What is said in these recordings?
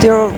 Dear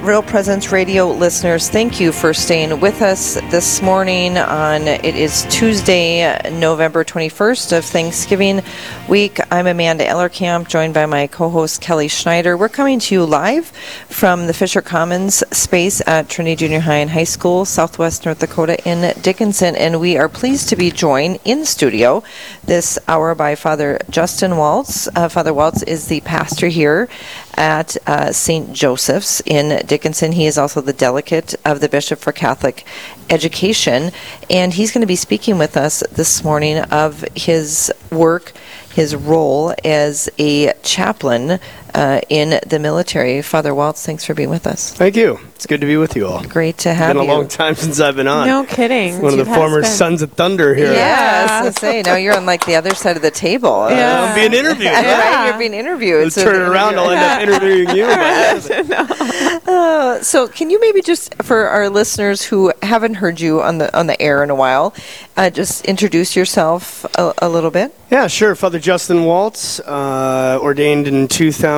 Real Presence Radio listeners, thank you for staying with us this morning on it is Tuesday, November 21st of Thanksgiving week. I'm Amanda Ellerkamp, joined by my co-host Kelly Schneider. We're coming to you live from the Fisher Commons space at Trinity Junior High and High School, Southwest North Dakota in Dickinson, and we are pleased to be joined in studio this hour by Father Justin Waltz. Uh, Father Waltz is the pastor here at uh, St. Joseph's in Dickinson. He is also the delegate of the Bishop for Catholic Education, and he's going to be speaking with us this morning of his work, his role as a chaplain uh, in the military. Father Waltz, thanks for being with us. Thank you. It's good to be with you all. Great to have you. It's been a long time since I've been on. No kidding. One of the former been. Sons of Thunder here. Yeah, yeah. say now you're on like the other side of the table. Yeah, uh, I'm being interviewed. yeah. right, you're being interviewed. So turn around, I'll end up interviewing you. uh, so, can you maybe just for our listeners who haven't heard you on the on the air in a while, uh, just introduce yourself a, a, little bit? Yeah, sure. Father Justin Waltz, uh, ordained in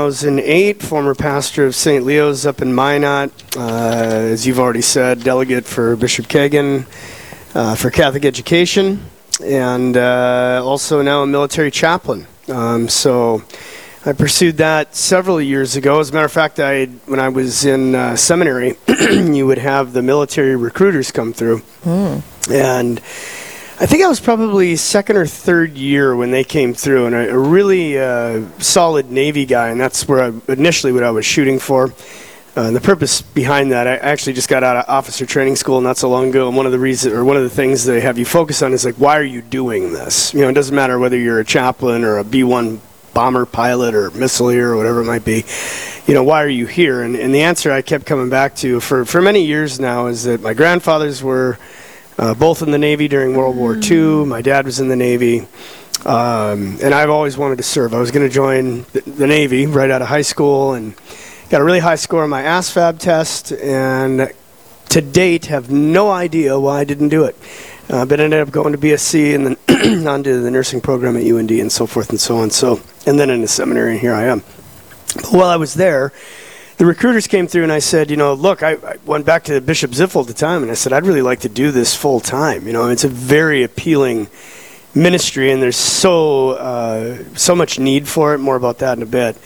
2008, former pastor of St. Leo's up in Minot. Uh, as you've already said, delegate for Bishop Kagan uh, for Catholic education, and uh, also now a military chaplain. Um, so. I pursued that several years ago. As a matter of fact, I when I was in uh, seminary, you would have the military recruiters come through, mm. and I think I was probably second or third year when they came through, and a, a really uh, solid Navy guy, and that's where I, initially what I was shooting for. Uh, the purpose behind that, I actually just got out of officer training school not so long ago, and one of the reasons, or one of the things they have you focus on is like, why are you doing this? You know, it doesn't matter whether you're a chaplain or a B-1 bomber pilot or missileer or whatever it might be. You know, why are you here? And, and the answer I kept coming back to for, for many years now is that my grandfathers were uh, both in the Navy during World War II. My dad was in the Navy. Um, and I've always wanted to serve. I was going to join the, the, Navy right out of high school and got a really high score on my ASVAB test, and to date have no idea why I didn't do it. Uh, but ended up going to BSC and then on to the nursing program at UND and so forth and so on. So, and then in the seminary, and here I am. But while I was there, the recruiters came through and I said, you know, look, I, I, went back to Bishop Zipfel at the time and I said, I'd really like to do this full time. You know, it's a very appealing ministry and there's so uh, so much need for it. More about that in a bit.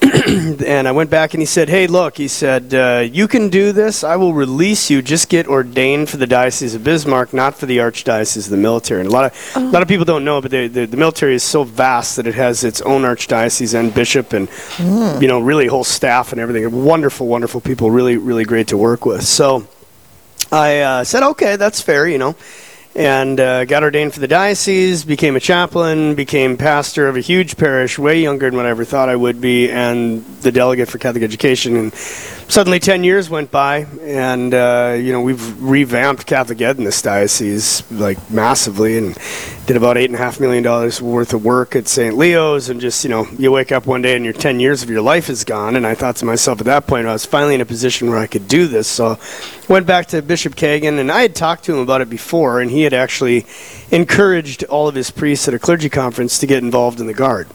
and I went back and he said, "Hey, look," he said, uh, "you can do this. I will release you. Just get ordained for the diocese of Bismarck, not for the archdiocese of the military." And a lot of oh. a lot of people don't know, but they, the, the military is so vast that it has its own archdiocese and bishop, and mm. you know, really whole staff and everything. Wonderful, wonderful people. Really, really great to work with. So I uh, said, "Okay, that's fair," you know and uh, got ordained for the diocese, became a chaplain, became pastor of a huge parish, way younger than what I ever thought I would be, and the delegate for Catholic education. And suddenly 10 years went by and uh, you know we've revamped catholic ed in this diocese like massively and did about eight and a half million dollars worth of work at st leo's and just you know you wake up one day and your 10 years of your life is gone and i thought to myself at that point i was finally in a position where i could do this so went back to bishop kagan and i had talked to him about it before and he had actually encouraged all of his priests at a clergy conference to get involved in the guard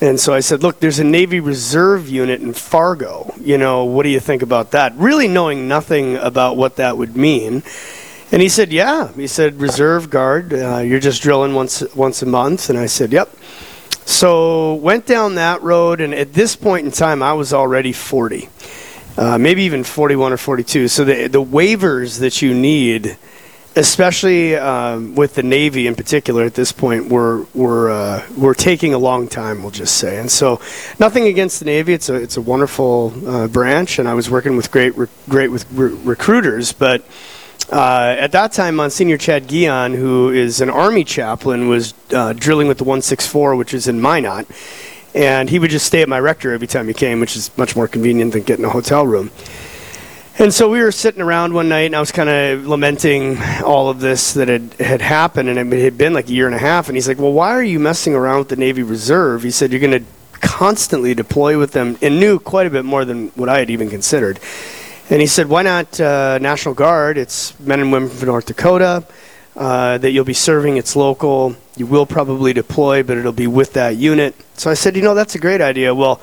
and so I said, look, there's a Navy Reserve unit in Fargo. You know, what do you think about that? Really knowing nothing about what that would mean. And he said, yeah. He said, Reserve Guard, uh, you're just drilling once, once a month. And I said, yep. So went down that road, and at this point in time, I was already 40, uh, maybe even 41 or 42. So the, the waivers that you need – especially um, with the Navy in particular at this point, we're we're uh, we're taking a long time. We'll just say, and so nothing against the Navy. It's a it's a wonderful uh, branch, and I was working with great re- great with re- recruiters, but. Uh, at that time, Monsignor Chad Gion, who is an Army chaplain, was uh, drilling with the 164, which is in Minot, and he would just stay at my rector every time he came, which is much more convenient than getting a hotel room. And so we were sitting around one night, and I was kind of lamenting all of this that had, had happened, and it had been like a year and a half. And he's like, "Well, why are you messing around with the Navy Reserve?" He said, "You're going to constantly deploy with them and knew quite a bit more than what I had even considered. And he said, Why not uh, National Guard? It's men and women from North Dakota. Uh, that you'll be serving. It's local. You will probably deploy, but it'll be with that unit. So I said, you know, that's a great idea. Well,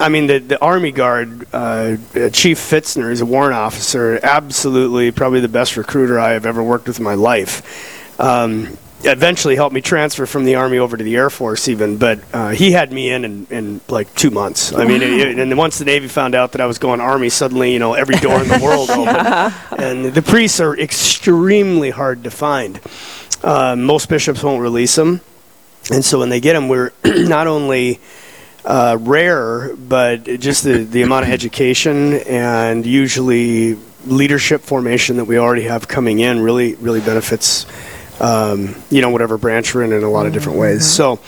I mean, the, the Army Guard, uh, Chief Fitzner is a warrant officer, absolutely probably the best recruiter I have ever worked with in my life. Um, eventually helped me transfer from the Army over to the Air Force, even, but uh, he had me in, in in like two months. I mean, it, and once the Navy found out that I was going Army, suddenly, you know, every door in the world opened. And the priests are extremely hard to find. Uh, most bishops won't release them. And so when they get them, we're not only uh, rare, but just the, the amount of education and usually leadership formation that we already have coming in really really benefits um, you know whatever branch we're in in a lot of different ways. So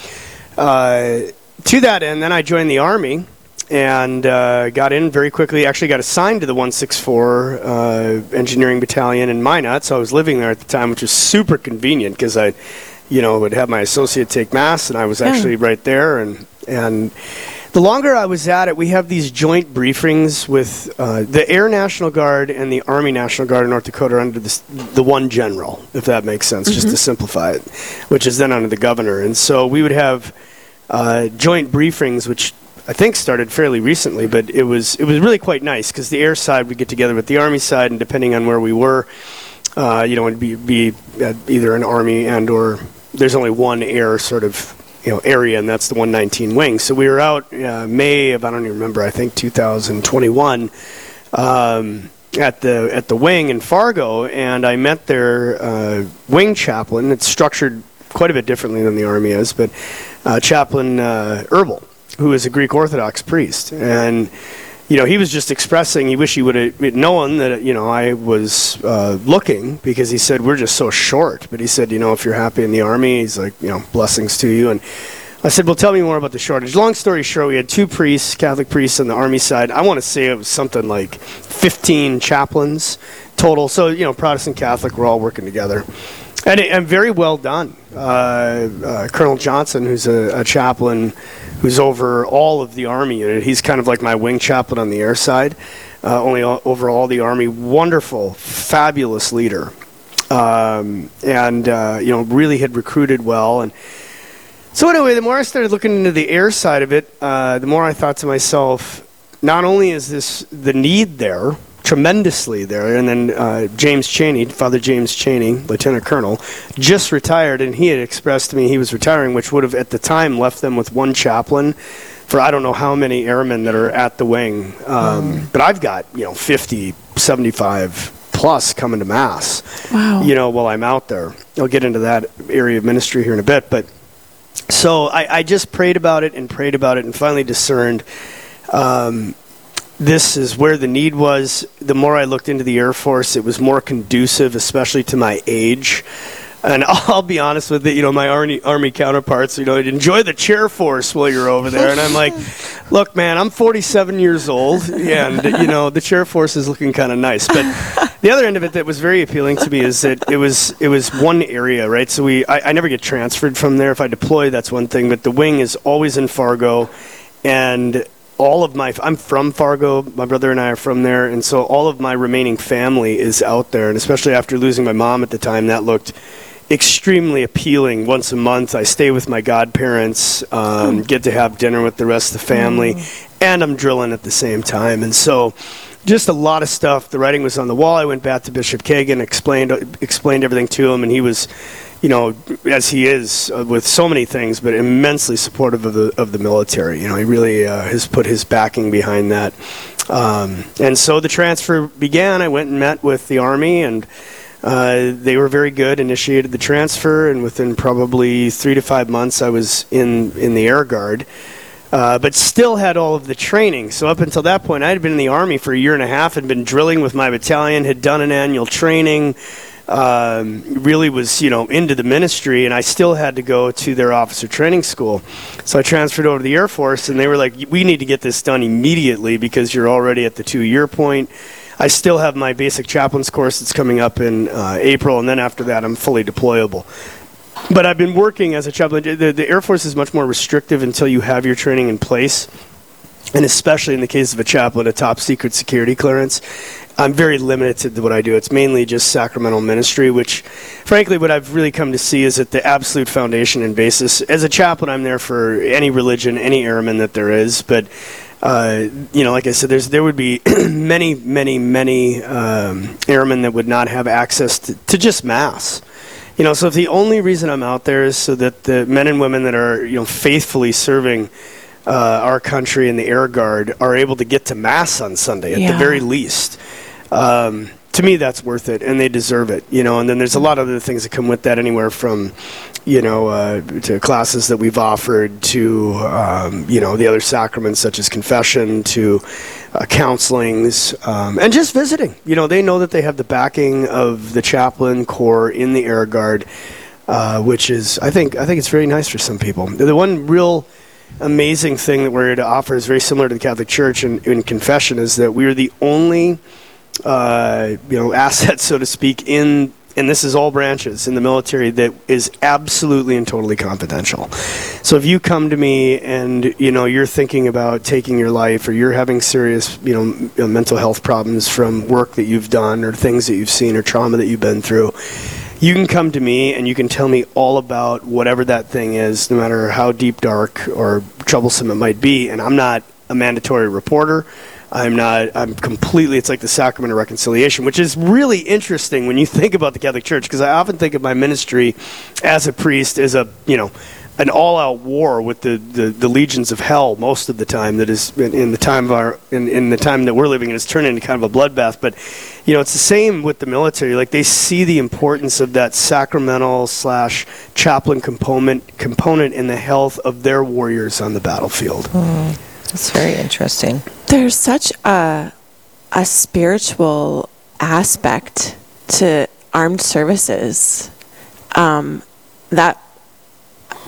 uh, to that end, then I joined the army and uh, got in very quickly. Actually, got assigned to the 164 uh, Engineering Battalion in Minot. So I was living there at the time, which was super convenient because I, you know, would have my associate take mass, and I was actually right there. And and the longer I was at it, we have these joint briefings with uh, the Air National Guard and the Army National Guard in North Dakota under this, the one general, if that makes sense, just to simplify it, which is then under the governor. And so we would have uh, joint briefings, which I think started fairly recently, but it was it was really quite nice because the air side would get together with the army side, and depending on where we were, uh, you know, it'd be, be either an army and or there's only one air sort of you know area, and that's the 119 wing. So we were out uh, May of I don't even remember. I think 2021. Um, at the at the wing in Fargo, and I met their uh, wing chaplain. It's structured quite a bit differently than the army is, but uh, Chaplain uh, Herbal, who is a Greek Orthodox priest, and you know he was just expressing he wished he would have known that you know I was uh, looking because he said we're just so short. But he said you know if you're happy in the army, he's like you know blessings to you and. I said, well, tell me more about the shortage. Long story short, we had two priests, Catholic priests on the Army side. I want to say it was something like 15 chaplains total. So, you know, Protestant, Catholic, we're all working together. And, and very well done. Uh, uh, Colonel Johnson, who's a, a chaplain who's over all of the Army unit, he's kind of like my wing chaplain on the air side, uh, only o- over all the Army. Wonderful, fabulous leader. Um, and, uh, you know, really had recruited well. And, so anyway, the more I started looking into the air side of it, uh, the more I thought to myself, not only is this the need there, tremendously there, and then uh, James Cheney, Father James Cheney, Lieutenant Colonel, just retired, and he had expressed to me he was retiring, which would have at the time left them with one chaplain for I don't know how many airmen that are at the wing. Um, But I've got, you know, 50, 75 plus coming to Mass, Wow. you know, while I'm out there. I'll get into that area of ministry here in a bit, but so I, I just prayed about it and prayed about it and finally discerned um, this is where the need was. The more I looked into the Air Force, it was more conducive, especially to my age. And I'll be honest with it, you know, my army, army counterparts, you know, enjoy the chair force while you're over there. And I'm like, look, man, I'm 47 years old, and, you know, the chair force is looking kind of nice. But the other end of it that was very appealing to me is that it was it was one area, right? So we I, I never get transferred from there. If I deploy, that's one thing. But the wing is always in Fargo, and all of my I'm from Fargo. My brother and I are from there, and so all of my remaining family is out there. And especially after losing my mom at the time, that looked extremely appealing. Once a month, I stay with my godparents, um, get to have dinner with the rest of the family, and I'm drilling at the same time. And so, just a lot of stuff. The writing was on the wall. I went back to Bishop Kagan, explained explained everything to him, and he was, you know, as he is uh, with so many things, but immensely supportive of the of the military. You know, he really uh, has put his backing behind that. Um, and so the transfer began. I went and met with the army and. Uh, they were very good. Initiated the transfer, and within probably three to five months, I was in in the Air Guard. Uh, but still had all of the training. So up until that point, I had been in the Army for a year and a half, had been drilling with my battalion, had done an annual training, um, really was you know into the ministry, and I still had to go to their officer training school. So I transferred over to the Air Force, and they were like, "We need to get this done immediately because you're already at the two-year point." I still have my basic chaplain's course that's coming up in uh, April, and then after that, I'm fully deployable. But I've been working as a chaplain. The, the Air Force is much more restrictive until you have your training in place and especially in the case of a chaplain, a top secret security clearance, I'm very limited to what I do. It's mainly just sacramental ministry, which, frankly, what I've really come to see is that the absolute foundation and basis. As a chaplain, I'm there for any religion, any airman that there is, but. Uh, you know, like I said, there's there would be many, many, many um, airmen that would not have access to, to just mass. You know, so if the only reason I'm out there is so that the men and women that are you know faithfully serving uh, our country and the Air Guard are able to get to Mass on Sunday at Yeah. the very least. Um, to me, that's worth it, and they deserve it. You know, and then there's a lot of other things that come with that, anywhere from, you know, uh, to classes that we've offered to, um, you know, the other sacraments such as confession to uh, counselings um, and just visiting. You know, they know that they have the backing of the chaplain corps in the Air Guard, uh, which is, I think, I think it's very nice for some people. The one real amazing thing that we're here to offer is very similar to the Catholic Church in, in confession is that we are the only uh, you know asset, so to speak, in and this is all branches in the military that is absolutely and totally confidential. So if you come to me and you know you're thinking about taking your life or you're having serious you know mental health problems from work that you've done or things that you've seen or trauma that you've been through, you can come to me and you can tell me all about whatever that thing is, no matter how deep, dark, or troublesome it might be. And I'm not a mandatory reporter. I'm not, I'm completely, it's like the sacrament of reconciliation, which is really interesting when you think about the Catholic Church, because I often think of my ministry as a priest as a, you know, an all-out war with the, the, the legions of hell most of the time that is in, in the time of our in, in the time that we're living in it's turned into kind of a bloodbath. But you know it's the same with the military like they see the importance of that sacramental slash chaplain component component in the health of their warriors on the battlefield hmm. That's very interesting. There's such a a spiritual aspect to armed services um, that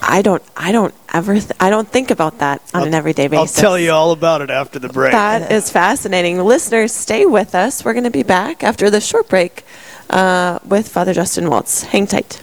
I don't I don't ever th- I don't think about that on an everyday basis. I'll tell you all about it after the break That is fascinating. Listeners, stay with us. We're going to be back after the short break uh, with Father Justin Waltz. Hang tight.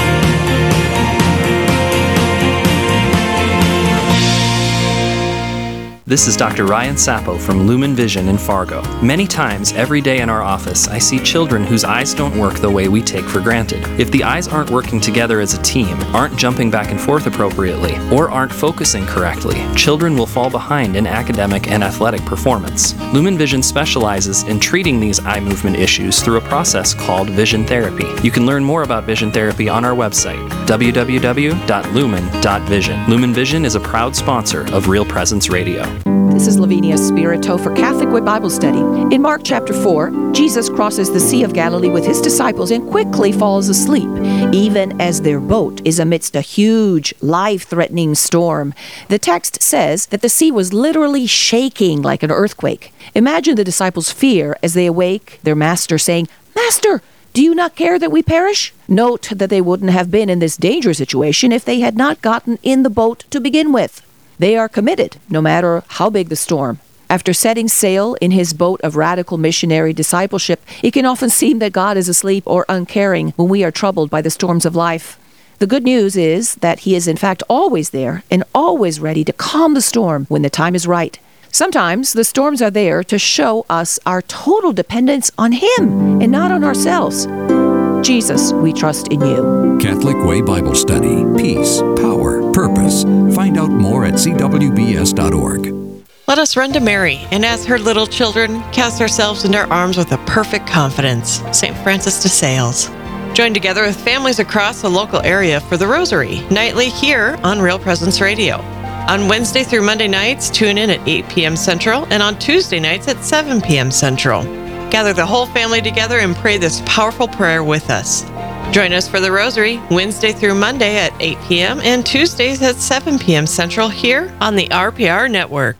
This is Dr. Ryan Sappo from Lumen Vision in Fargo. Many times every day in our office, I see children whose eyes don't work the way we take for granted. If the eyes aren't working together as a team, aren't jumping back and forth appropriately, or aren't focusing correctly, children will fall behind in academic and athletic performance. Lumen Vision specializes in treating these eye movement issues through a process called vision therapy. You can learn more about vision therapy on our website, www.lumen.vision. Lumen Vision is a proud sponsor of Real Presence Radio. This is Lavinia Spirito for Catholic Way Bible Study. In Mark chapter 4, Jesus crosses the Sea of Galilee with his disciples and quickly falls asleep, even as their boat is amidst a huge, life threatening storm. The text says that the sea was literally shaking like an earthquake. Imagine the disciples' fear as they awake their master saying, Master, do you not care that we perish? Note that they wouldn't have been in this dangerous situation if they had not gotten in the boat to begin with. They are committed, no matter how big the storm. After setting sail in his boat of radical missionary discipleship, it can often seem that God is asleep or uncaring when we are troubled by the storms of life. The good news is that He is, in fact, always there and always ready to calm the storm when the time is right. Sometimes the storms are there to show us our total dependence on Him and not on ourselves. Jesus, we trust in you. Catholic Way Bible Study. Peace, power, purpose. Find out more at cwbs.org. Let us run to Mary and, as her little children, cast ourselves into her arms with a perfect confidence. St. Francis de Sales. Join together with families across the local area for the Rosary, nightly here on Real Presence Radio. On Wednesday through Monday nights, tune in at 8 p.m. Central, and on Tuesday nights at 7 p.m. Central. Gather the whole family together and pray this powerful prayer with us. Join us for the Rosary Wednesday through Monday at 8 p.m. and Tuesdays at 7 p.m. Central here on the RPR Network.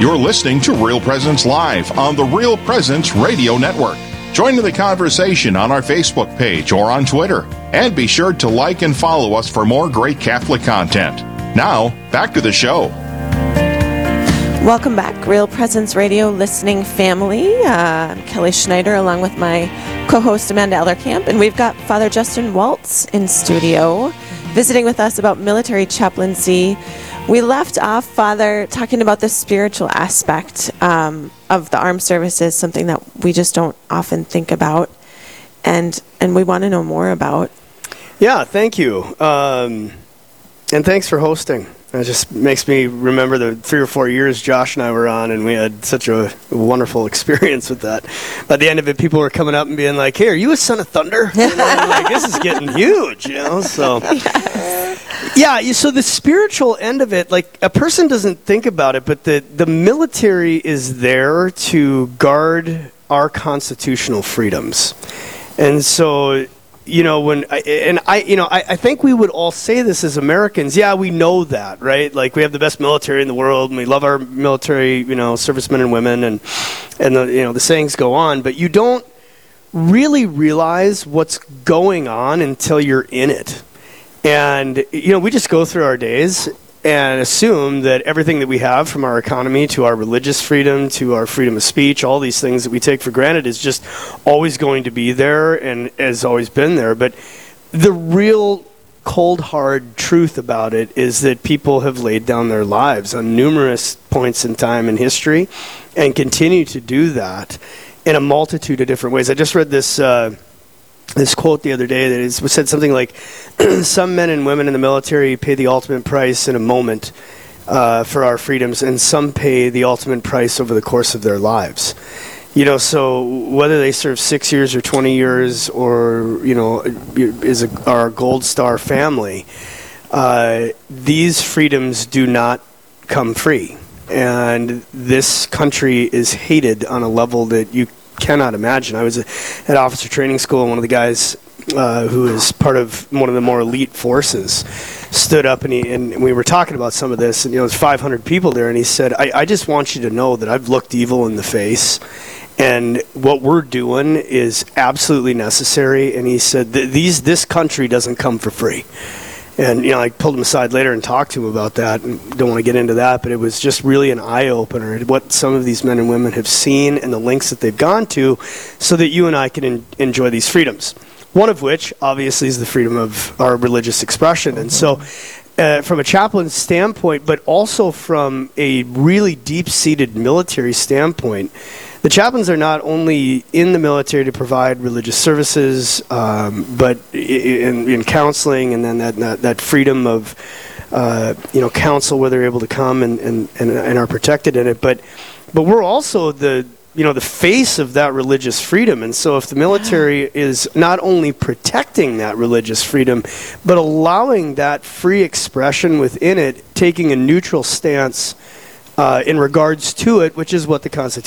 You're listening to Real Presence Live on the Real Presence Radio Network. Join in the conversation on our Facebook page or on Twitter. And be sure to like and follow us for more great Catholic content. Now, back to the show. Welcome back, Real Presence Radio listening family. Uh, I'm Kelly Schneider along with my co host Amanda Ellerkamp, and we've got Father Justin Waltz in studio visiting with us about military chaplaincy. We left off, Father, talking about the spiritual aspect um, of the armed services, something that we just don't often think about, and and we want to know more about. Yeah, thank you. Um, and thanks for hosting. It just makes me remember the three or four years Josh and I were on, and we had such a wonderful experience with that. By the end of it, people were coming up and being like, "Hey, are you a son of thunder?" like, this is getting huge, you know. So, yeah. So the spiritual end of it, like a person doesn't think about it, but the the military is there to guard our constitutional freedoms, and so you know when I, and I you know I, I think we would all say this as Americans yeah we know that right? Like we have the best military in the world and we love our military you know servicemen and women and and the you know the sayings go on but you don't really realize what's going on until you're in it. And you know we just go through our days and assume that everything that we have from our economy to our religious freedom to our freedom of speech, all these things that we take for granted is just always going to be there and has always been there. But the real cold hard truth about it is that people have laid down their lives on numerous points in time in history and continue to do that in a multitude of different ways. I just read this. Uh, this quote the other day that is, said something like, "Some men and women in the military pay the ultimate price in a moment uh, for our freedoms, and some pay the ultimate price over the course of their lives." You know, so whether they serve six years or twenty years, or you know, is a, our Gold Star family, uh, these freedoms do not come free, and this country is hated on a level that you cannot imagine. I was at officer training school, and one of the guys uh, who is part of one of the more elite forces stood up and, he, and we were talking about some of this and you know there's 500 people there and he said I, I just want you to know that i've looked evil in the face and what we're doing is absolutely necessary and he said these this country doesn't come for free and you know I pulled him aside later and talked to him about that. And don't want to get into that, but it was just really an eye opener what some of these men and women have seen and the links that they've gone to, so that you and I can en- enjoy these freedoms. One of which, obviously, is the freedom of our religious expression, and so. Uh, from a chaplain standpoint, but also from a really deep seated military standpoint, the chaplains are not only in the military to provide religious services, um, but in, in, counseling, and then that that, that freedom of uh, you know counsel where they're able to come and, and, and, and are protected in it. But but we're also the you know the face of that religious freedom and so if the military is not only protecting that religious freedom but allowing that free expression within it taking a neutral stance uh, in regards to it which is what the constitution